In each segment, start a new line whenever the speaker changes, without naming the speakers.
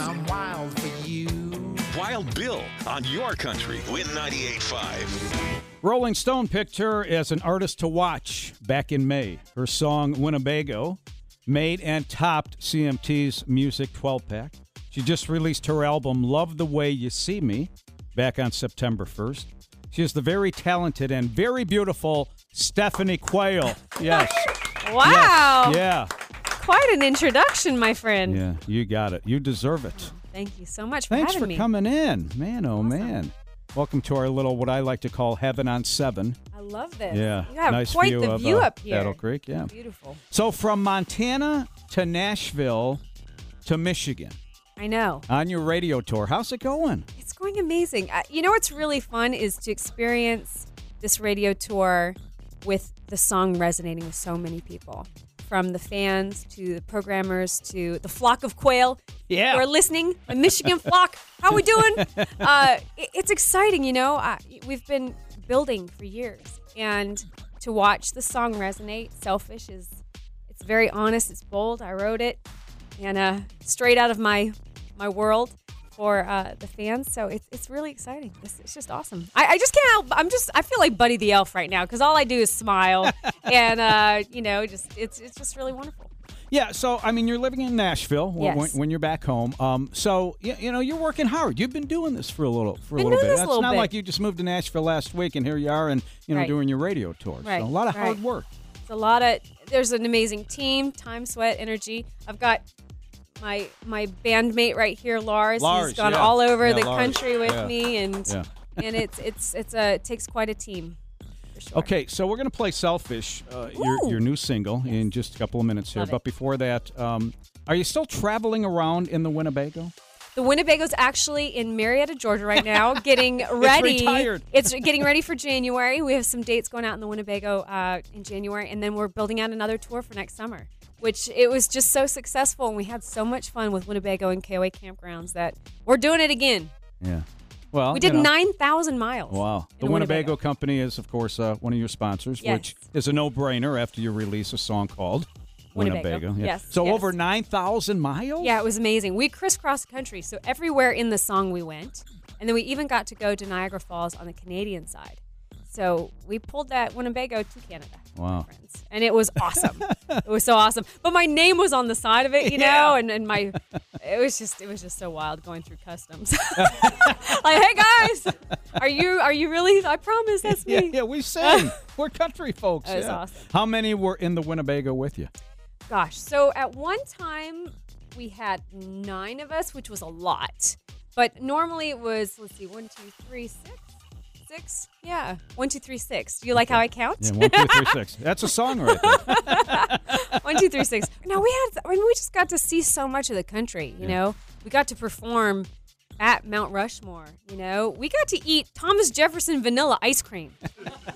I'm wild for you.
Wild Bill on your country. Win 98.5.
Rolling Stone picked her as an artist to watch back in May. Her song Winnebago made and topped CMT's Music 12 pack. She just released her album Love the Way You See Me back on September 1st. She is the very talented and very beautiful Stephanie Quayle. Yes.
Wow.
Yeah.
Quite an introduction, my friend.
Yeah, you got it. You deserve it.
Thank you so much for
Thanks
having
for
me.
coming in. Man, oh man. Welcome to our little what I like to call heaven on 7.
I love this.
Yeah.
You have
nice
quite
view
the
of
view
uh,
up here.
Battle Creek, yeah.
Beautiful.
So from Montana to Nashville to Michigan
I know.
on your radio tour. How's it going?
It's going amazing. Uh, you know what's really fun is to experience this radio tour with the song resonating with so many people. From the fans to the programmers to the flock of quail
Yeah.
who are listening. The Michigan flock. How we doing? Uh, it- it's exciting, you know. Uh, we've been building for years, and to watch the song resonate, "Selfish" is it's very honest. It's bold. I wrote it, and uh, straight out of my my world for uh, the fans. So it's it's really exciting. It's, it's just awesome. I, I just can't help. I'm just I feel like Buddy the Elf right now because all I do is smile, and uh, you know, just it's it's just really wonderful.
Yeah, so I mean, you're living in Nashville when,
Yes.
when, when you're back home. Um, so you, you know you're working hard. You've been doing this for a little for a little bit. It's
little
not
bit.
like you just moved to Nashville last week and here you are and you know
Right.
doing your radio tour.
Right,
So a lot of hard work.
It's a lot of. There's an amazing team, time, sweat, energy. I've got my my bandmate right here, Lars.
Lars,
He's gone
yeah.
all over
Yeah,
the
Lars.
country with
Yeah.
me, and and it's it's it's a it takes quite a team. Sure.
Okay, so we're gonna play "Selfish," uh, your your new single, in just a couple of minutes here.
Love it.
But before that, um, are you still traveling around in the Winnebago?
The Winnebago's actually in Marietta, Georgia, right now, getting ready.
it's retired.
It's getting ready for January. We have some dates going out in the Winnebago uh, in January, and then we're building out another tour for next summer. Which it was just so successful, and we had so much fun with Winnebago and KOA campgrounds that we're doing it again.
Yeah. Well,
We did
you know.
nine thousand miles.
Wow. The
a
Winnebago, Company is, of course, uh, one of your sponsors, which is a no brainer after you release a song called Winnebago.
Winnebago.
Yeah.
Yes,
So
yes.
over 9,000 miles?
Yeah, it was amazing. We crisscrossed the country, so everywhere in the song we went, and then we even got to go to Niagara Falls on the Canadian side. So we pulled that Winnebago to Canada,
Wow.
friends, and it was awesome. it was so awesome. But my name was on the side of it, you know, and, and my it was just it was just so wild going through customs. like, hey guys, are you are you really? I promise that's
Yeah,
me.
yeah, we sing. We're country folks.
That
yeah.
awesome.
How many were in the Winnebago with you?
Gosh, so at one time we had nine of us, which was a lot. But normally it was, let's see, one, two, three, six, six. Yeah, one, two, three, six. Do you like how I count?
Yeah, one, two, three, six. That's a song right there.
one, two, three, six. No, we had. I mean, we just got to see so much of the country. You know, we got to perform at Mount Rushmore. You know, we got to eat Thomas Jefferson vanilla ice cream.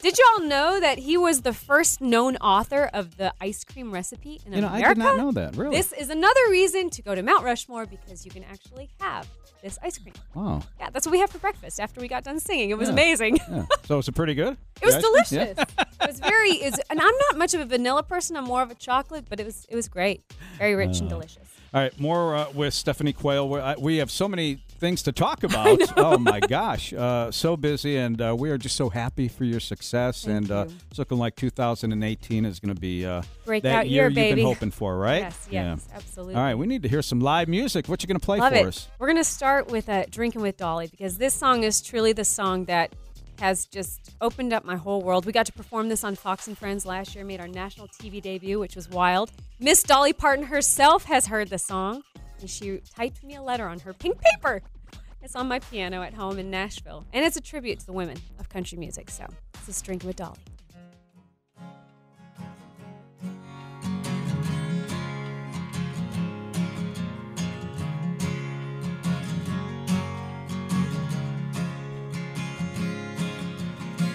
did y'all know that he was the first known author of the ice cream recipe in
You know, I did not know that. Really?
This is another reason to go to Mount Rushmore because you can actually have this ice cream.
wow.
Yeah, that's what we had for breakfast after we got done singing. It was
Yeah.
amazing.
Yeah. So was pretty good?
It was
The ice cream?
delicious. It was very is and I'm not much of a vanilla person. I'm more of a chocolate, but it was it was great. Very rich and delicious.
All right, more uh, with Stephanie Quayle. We, I, we have so many things to talk about. Oh my gosh, uh, so busy, and uh, we are just so happy for your success.
Thank
and uh, it's looking like 2018 is going to be uh, that year
year,
you've been hoping for, right?
Yes, yes, absolutely.
All right, we need to hear some live music. What you going to play
Love
for
it.
us?
We're gonna start with uh, "Drinking with Dolly" because this song is truly the song that has just opened up my whole world. We got to perform this on Fox and Friends last year, made our national TV debut, which was wild. Miss Dolly Parton herself has heard the song, and she typed me a letter on her pink paper. It's on my piano at home in Nashville, and it's a tribute to the women of country music. So this is "Drinking with Dolly."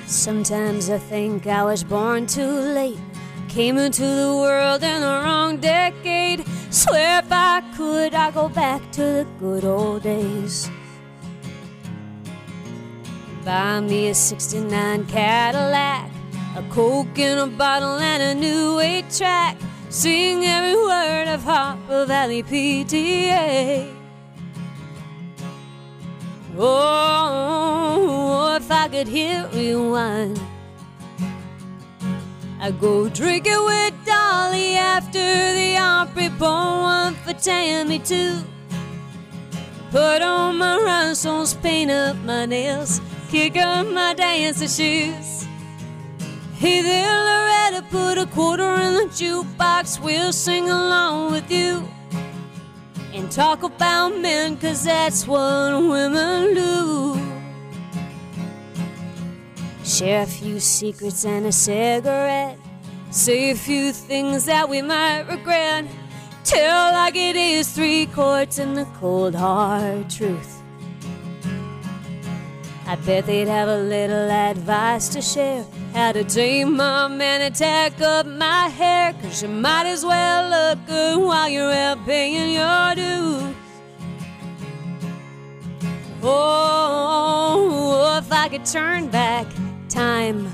Sometimes I think I was born too late. Came into the world in the wrong decade. Swear if I could, I'd go back to the good old days. Buy me a 69 Cadillac, a Coke in a bottle, and a new 8 track. Sing every word of Harper Valley PTA.
Oh, if I could hear rewind, I'd go drinking with Dolly after the Opry, pour one for Tammy too. Put on my rhinestones, paint up my nails, kick up my dancing shoes. Hey there, Loretta, put a quarter in the jukebox, we'll sing along with you. And talk about men, cause that's what women do. Share a few secrets and a cigarette. Say a few things that we might regret. Tell like it is three quarts and the cold hard truth. I bet they'd have a little advice to share. How to tame my man and tack up my hair. Cause you might as well look good while you're out paying your dues. Oh, if I could turn back time.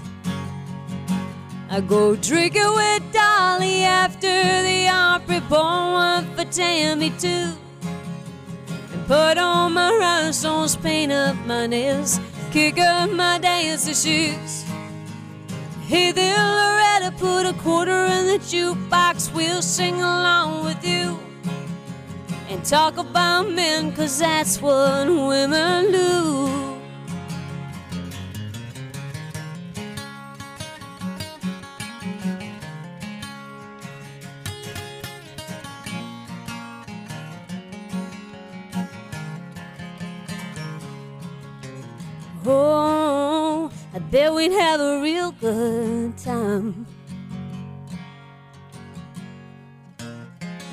I go drinking with Dolly after the Opry, pour one for Tammy too. And put on my rhinestones, paint up my nails, kick up my dancing shoes. Hey there, Loretta, put a quarter in the jukebox, we'll sing along with you. And talk about men, cause that's what women do. We'd have a real good time.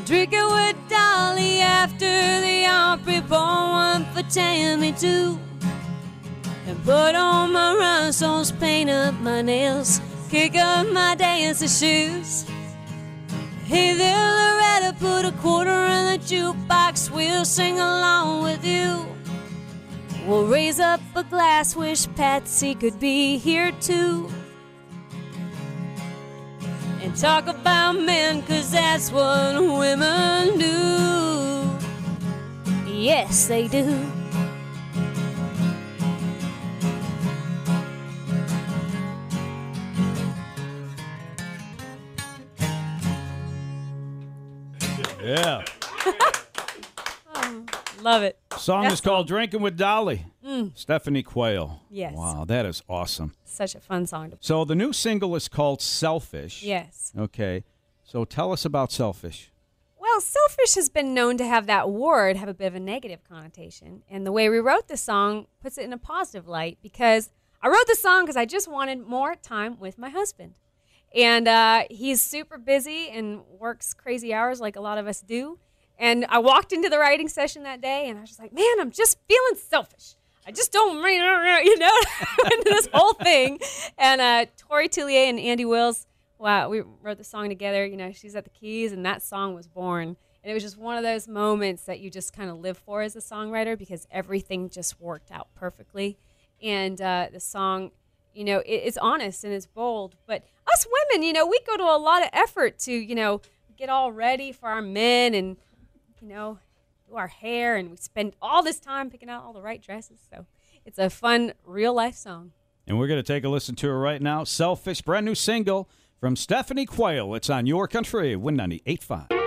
Drinking with Dolly after the Opry, pour one for Tammy too. And put on my rhinestones, paint up my nails, kick up my dancing shoes. Hey there, Loretta, put a quarter in the jukebox, we'll sing along with you. We'll raise up a glass, wish Patsy could be here too. And talk about men, cause that's what women do. Yes, they do.
Yeah.
Love it.
Song
That
is called Drinking with Dolly.
Mm.
Stephanie Quayle.
Yes.
Wow, that is awesome.
Such a fun song to
So the new single is called Selfish.
Yes.
Okay. So tell us about Selfish.
Well, selfish has been known to have that word have a bit of a negative connotation. And the way we wrote the song puts it in a positive light because I wrote the song because I just wanted more time with my husband. And uh, he's super busy and works crazy hours like a lot of us do. And I walked into the writing session that day and I was just like, man, I'm just feeling selfish. I just don't, you know, into this whole thing. And uh, Tori Tullier and Andy Wills, wow, we wrote the song together. You know, she's at the keys, and that song was born. And it was just one of those moments that you just kind of live for as a songwriter because everything just worked out perfectly. And uh, the song, you know, it, it's honest and it's bold. But us women, you know, we go to a lot of effort to, you know, get all ready for our men and, you know, do our hair, and we spend all this time picking out all the right dresses. So it's a fun, real life song.
And we're going to take a listen to it right now. Selfish, brand new single from Stephanie Quayle. It's on Your Country, Win 98.5.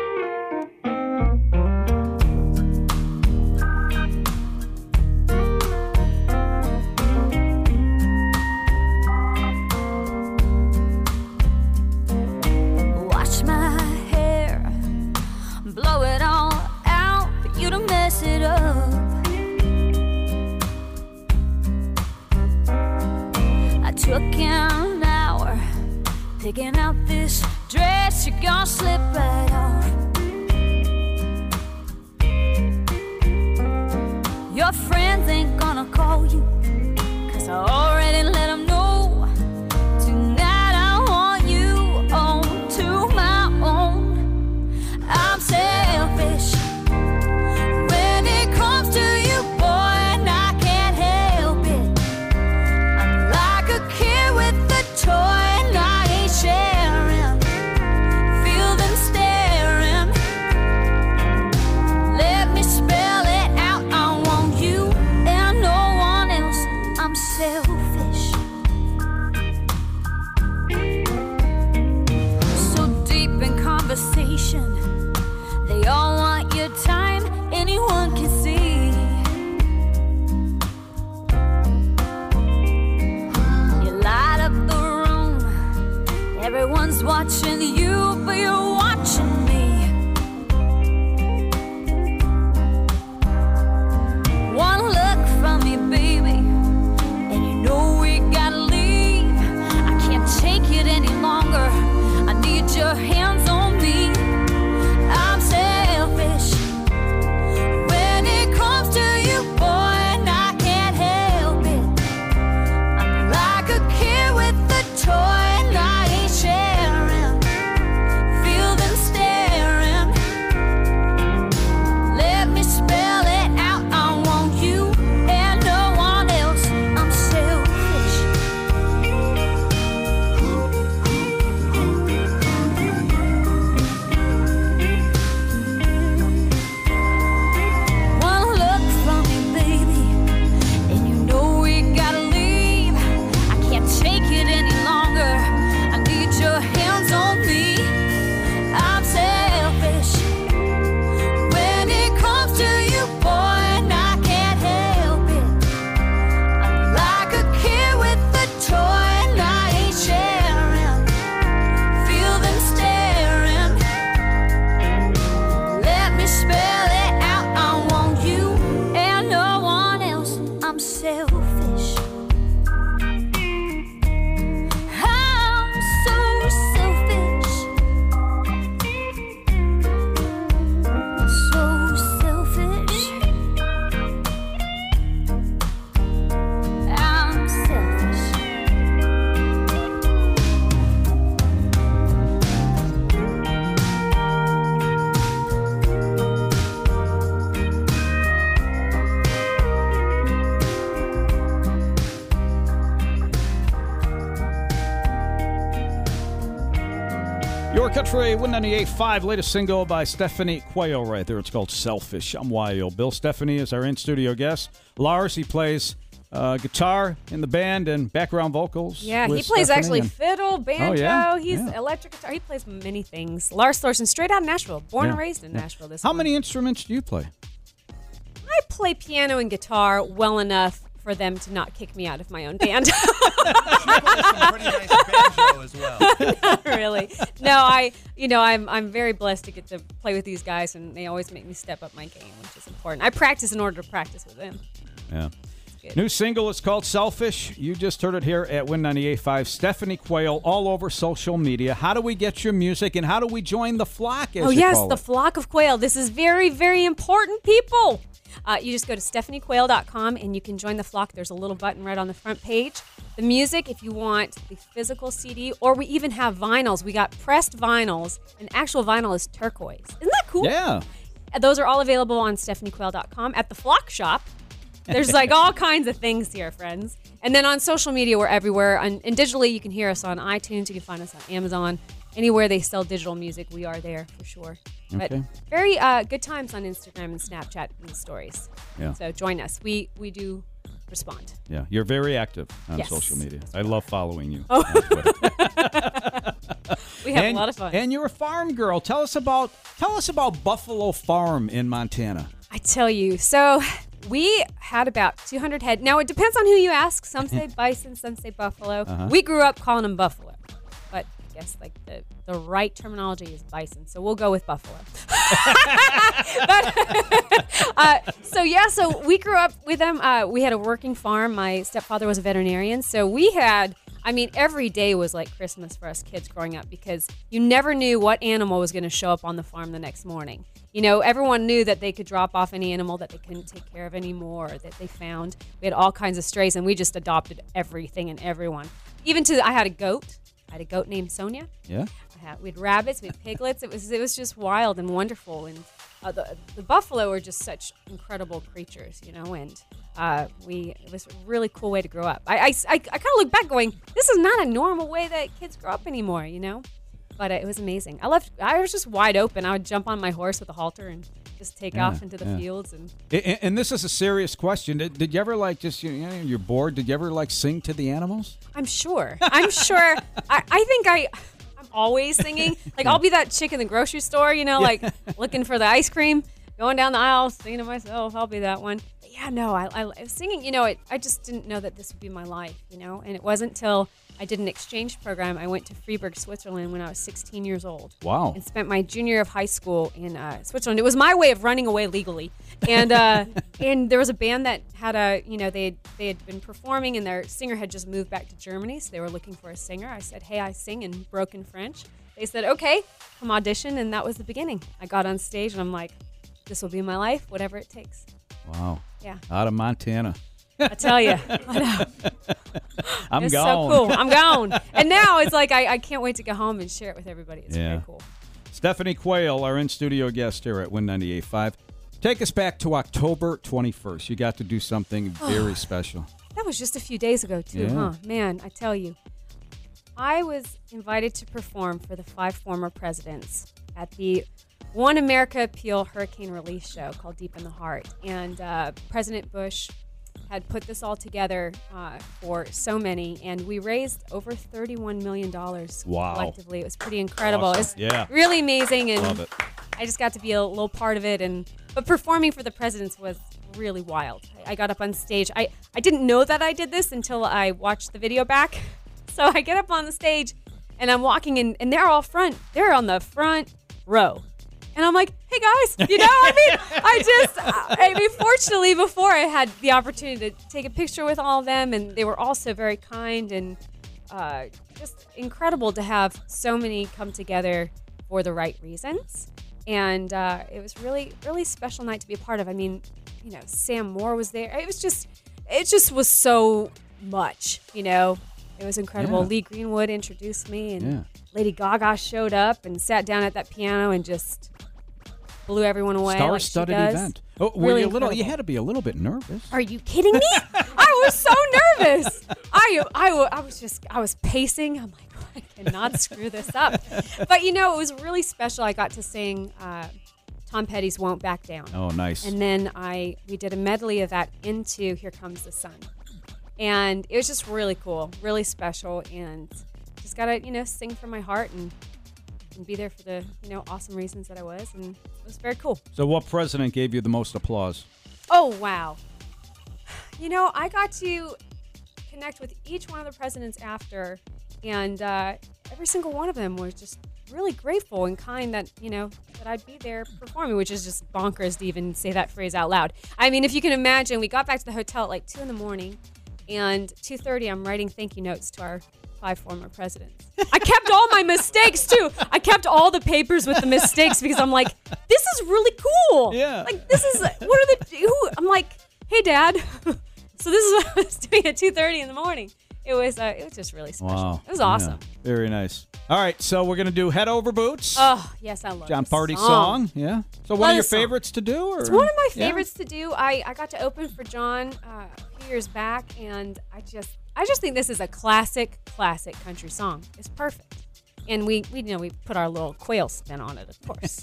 Country 198.5, latest single by Stephanie Quayle right there. It's called Selfish. I'm Wild. Bill Stephanie is our in studio guest. Lars, he plays uh, guitar in the band and background vocals.
Yeah, he plays
Stephanie
actually
and-
fiddle, banjo.
yeah?
He's
Yeah.
electric guitar. He plays many things. Lars Thorson, straight out of Nashville, born and raised in
yeah.
Nashville. This
How many instruments do you play?
I play piano and guitar well enough for them to not kick me out of my own band.
some pretty nice banjo as well.
really. No, I you know, I'm I'm very blessed to get to play with these guys and they always make me step up my game, which is important. I practice in order to practice with them.
Yeah.
Good.
New single is called Selfish. You just heard it here at Win 98.5. Stephanie Quayle all over social media. How do we get your music and how do we join the flock? As
Oh yes, the
it?
flock of quail. This is very, very important, people. Uh, you just go to stephaniequayle.com and you can join the flock. There's a little button right on the front page. The music, if you want the physical CD, or we even have vinyls. We got pressed vinyls, and actual vinyl is turquoise. Isn't that cool?
yeah.
Those are all available on stephaniequayle.com at the flock shop. There's like all kinds of things here, friends. And then on social media, we're everywhere. And, and digitally, you can hear us on iTunes. You can find us on Amazon. Anywhere they sell digital music, we are there for sure. But
Okay.
very uh, good times on Instagram and Snapchat and stories.
Yeah.
So join us. We we do respond.
Yeah. You're very active on
Yes.
social media. I love following you. on Twitter.
We have
and,
a lot of fun.
And you're a farm girl. Tell us about tell us about Buffalo Farm in Montana.
I tell you. So we had about 200 head. Now it depends on who you ask. Some say bison, some say buffalo.
Uh-huh.
We grew up calling them buffalo, but I guess like the the right terminology is bison. So we'll go with buffalo. but, uh, so yeah, so we grew up with them. Uh, we had a working farm. My stepfather was a veterinarian, so we had. I mean, every day was like Christmas for us kids growing up because you never knew what animal was going to show up on the farm the next morning. You know, everyone knew that they could drop off any animal that they couldn't take care of anymore or that they found. We had all kinds of strays, and we just adopted everything and everyone. Even to, I had a goat. I had a goat named Sonia.
Yeah.
I had, we had rabbits, we had piglets. It was it was just wild and wonderful. And uh, the the buffalo are just such incredible creatures, you know. And uh, we it was a really cool way to grow up. I I, I, kind of look back, going, this is not a normal way that kids grow up anymore, you know. But uh, it was amazing. I left. I was just wide open. I would jump on my horse with a halter and just take
Yeah,
off into the
yeah.
fields and.
And, and this is a serious question. Did, did you ever like just you know you're bored? Did you ever like sing to the animals?
I'm sure. I'm sure. I, I think I. I'm always singing. Like I'll be that chick in the grocery store, you know, like looking for the ice cream, going down the aisle, singing to myself. I'll be that one. But yeah, no, I, I singing. You know, it, I just didn't know that this would be my life. You know, and it wasn't until I did an exchange program. I went to Freiburg, Switzerland, when I was 16 years old.
Wow.
And spent my junior year of high school in uh, Switzerland. It was my way of running away legally. And uh, and there was a band that had a you know they had, they had been performing and their singer had just moved back to Germany, so they were looking for a singer. I said, hey, I sing in broken French. They said, okay, come audition, and that was the beginning. I got on stage and I'm like, this will be my life, whatever it takes.
Wow.
Yeah,
Out of Montana.
I tell you, I.
I'm
it's
gone.
so cool. I'm gone. And now it's like I, I can't wait to go home and share it with everybody. It's
Yeah.
very cool.
Stephanie Quayle, our in studio guest here at Win 98.5. Take us back to October 21st. You got to do something very special.
That was just a few days ago, too,
Yeah.
huh? Man, I tell you. I was invited to perform for the five former presidents at the One America Appeal Hurricane Relief Show called Deep in the Heart. And uh, President Bush had put this all together uh, for so many, and we raised over $31 million
Wow.
collectively. It was pretty incredible.
Awesome.
It's
Yeah.
really amazing. And
Love it.
I just got to be a little part of it, and but performing for the presidents was really wild. I, I got up on stage. I I didn't know that I did this until I watched the video back. So I get up on the stage, and I'm walking in, and they're all front. They're on the front row. And I'm like, hey guys, you know, I mean, I just, I mean, fortunately, before I had the opportunity to take a picture with all of them, and they were also very kind and uh, just incredible to have so many come together for the right reasons. And uh, it was really, really special night to be a part of. I mean, you know, Sam Moore was there. It was just, it just was so much, you know. It was incredible.
Yeah.
Lee Greenwood introduced me, and
Yeah.
Lady Gaga showed up and sat down at that piano and just blew everyone away.
Star-studded
does.
event. Oh, were you a little? You had to be a little bit nervous.
Are you kidding me? I was so nervous. I, I, I was just, I was pacing. I'm like, I cannot screw this up. But you know, it was really special. I got to sing uh, Tom Petty's "Won't Back Down."
Oh, nice.
And then I we did a medley of that into "Here Comes the Sun," and it was just really cool, really special, and just gotta you know sing from my heart and and be there for the you know awesome reasons that I was, and it was very cool.
so, what president gave you the most applause?
Oh wow! You know, I got to connect with each one of the presidents after, and uh, every single one of them was just really grateful and kind that you know that I'd be there performing, which is just bonkers to even say that phrase out loud. I mean, if you can imagine, we got back to the hotel at like two in the morning, and two thirty, I'm writing thank you notes to our five former presidents. I kept all my mistakes too. I kept all the papers with the mistakes because I'm like, this is really cool.
Yeah.
Like this is what are the who? I'm like, hey, Dad. so this is what I was doing at two thirty in the morning. It was uh, it was just really special.
Wow.
It was awesome.
Yeah, very nice. All right, so we're going to do Head Over Boots.
Oh yes, I love Jon
Pardi song. Yeah. So, one
Love
of your
song.
favorites to do? Or?
It's one of my
Yeah?
favorites to do. I, I got to open for John uh, a few years back, and I just I just think this is a classic classic country song. It's perfect, and we we you know we put our little quail spin on it, of course.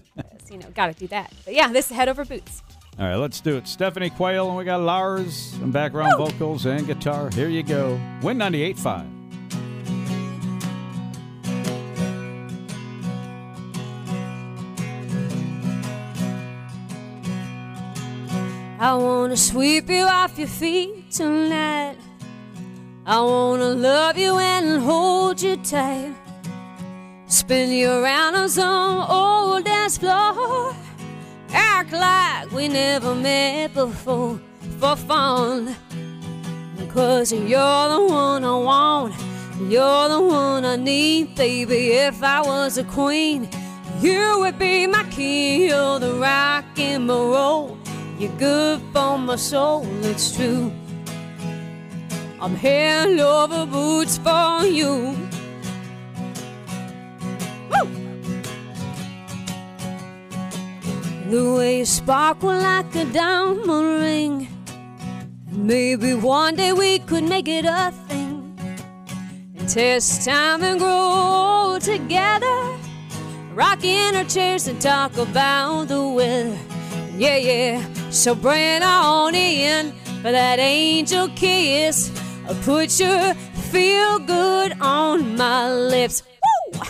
you know, got to do that. But yeah, this is head over boots.
All right, let's do it. Stephanie Quayle, and we got Lars and background vocals and guitar. Here you go. Win 98.5.
I wanna sweep you off your feet tonight. I wanna love you and hold you tight. Spin you around on some old dance floor. Like we never met before for fun. Cause you're the one I want. You're the one I need, baby. If I was a queen, you would be my king. You're the rock and roll. You're good for my soul, it's true. I'm hand over boots for you. The way you sparkle like a diamond ring. Maybe one day we could make it a thing. And test time and grow together. Rocking our chairs and talk about the weather. Yeah, yeah. So bring on in for that angel kiss. Put your feel good on my lips. Woo!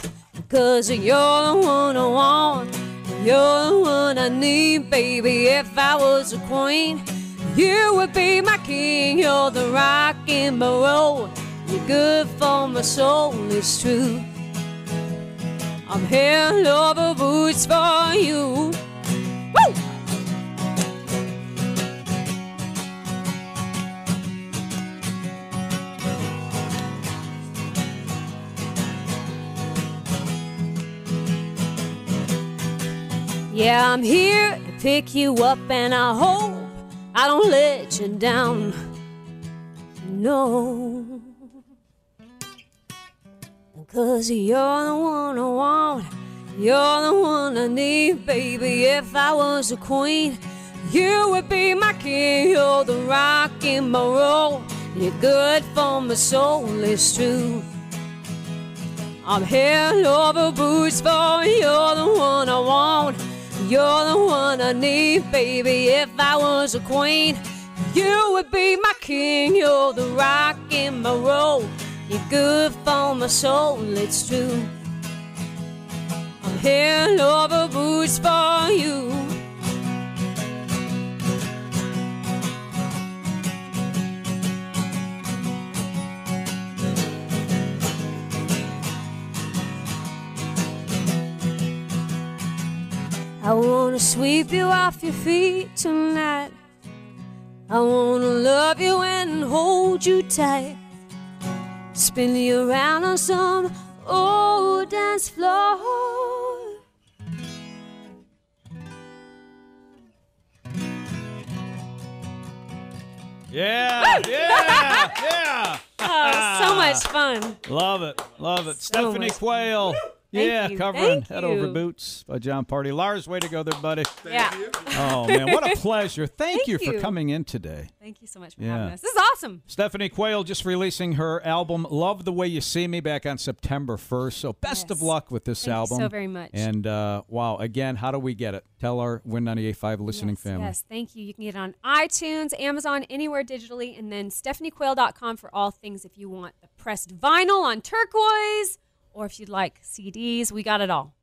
Cause you're the one I want. You're the one I need, baby. If I was a queen, you would be my king. You're the rock and roll. You're good for my soul, it's true. I'm hand over boots for you. Woo! Yeah, I'm here to pick you up, and I hope I don't let you down. No. Cause you're the one I want, you're the one I need, baby. If I was a queen, you would be my king. You're the rock in my roll, you're good for my soul, it's true. I'm hand over boots for you. You're the one I want. You're the one I need, baby. If I was a queen, you would be my king. You're the rock in my roll. You're good for my soul, it's true. I'm hand over boots for you. I wanna sweep you off your feet tonight. I wanna love you and hold you tight. Spin you around on some old dance floor.
Yeah, yeah, yeah.
Oh, so much fun.
Love it, love it.
So
Stephanie Quayle, yeah,
you.
covering
Thank
Head Over. Boots by Jon Pardi. Lars, way to go there, buddy.
Yeah.
Oh, man, what a pleasure. Thank,
Thank
you for
you.
coming in today.
Thank you so much for
Yeah.
having us. This is awesome.
Stephanie Quayle just releasing her album Love the Way You See Me back on September 1st. So best of luck with this
Thank you
album.
so very much.
And uh, wow, again, how do we get it? Tell our Win 98.5 listening
yes,
family.
Yes, thank you. You can get it on iTunes, Amazon, anywhere digitally, and then stephaniequayle.com for all things if you want the pressed vinyl on turquoise or if you'd like CDs. We got it all.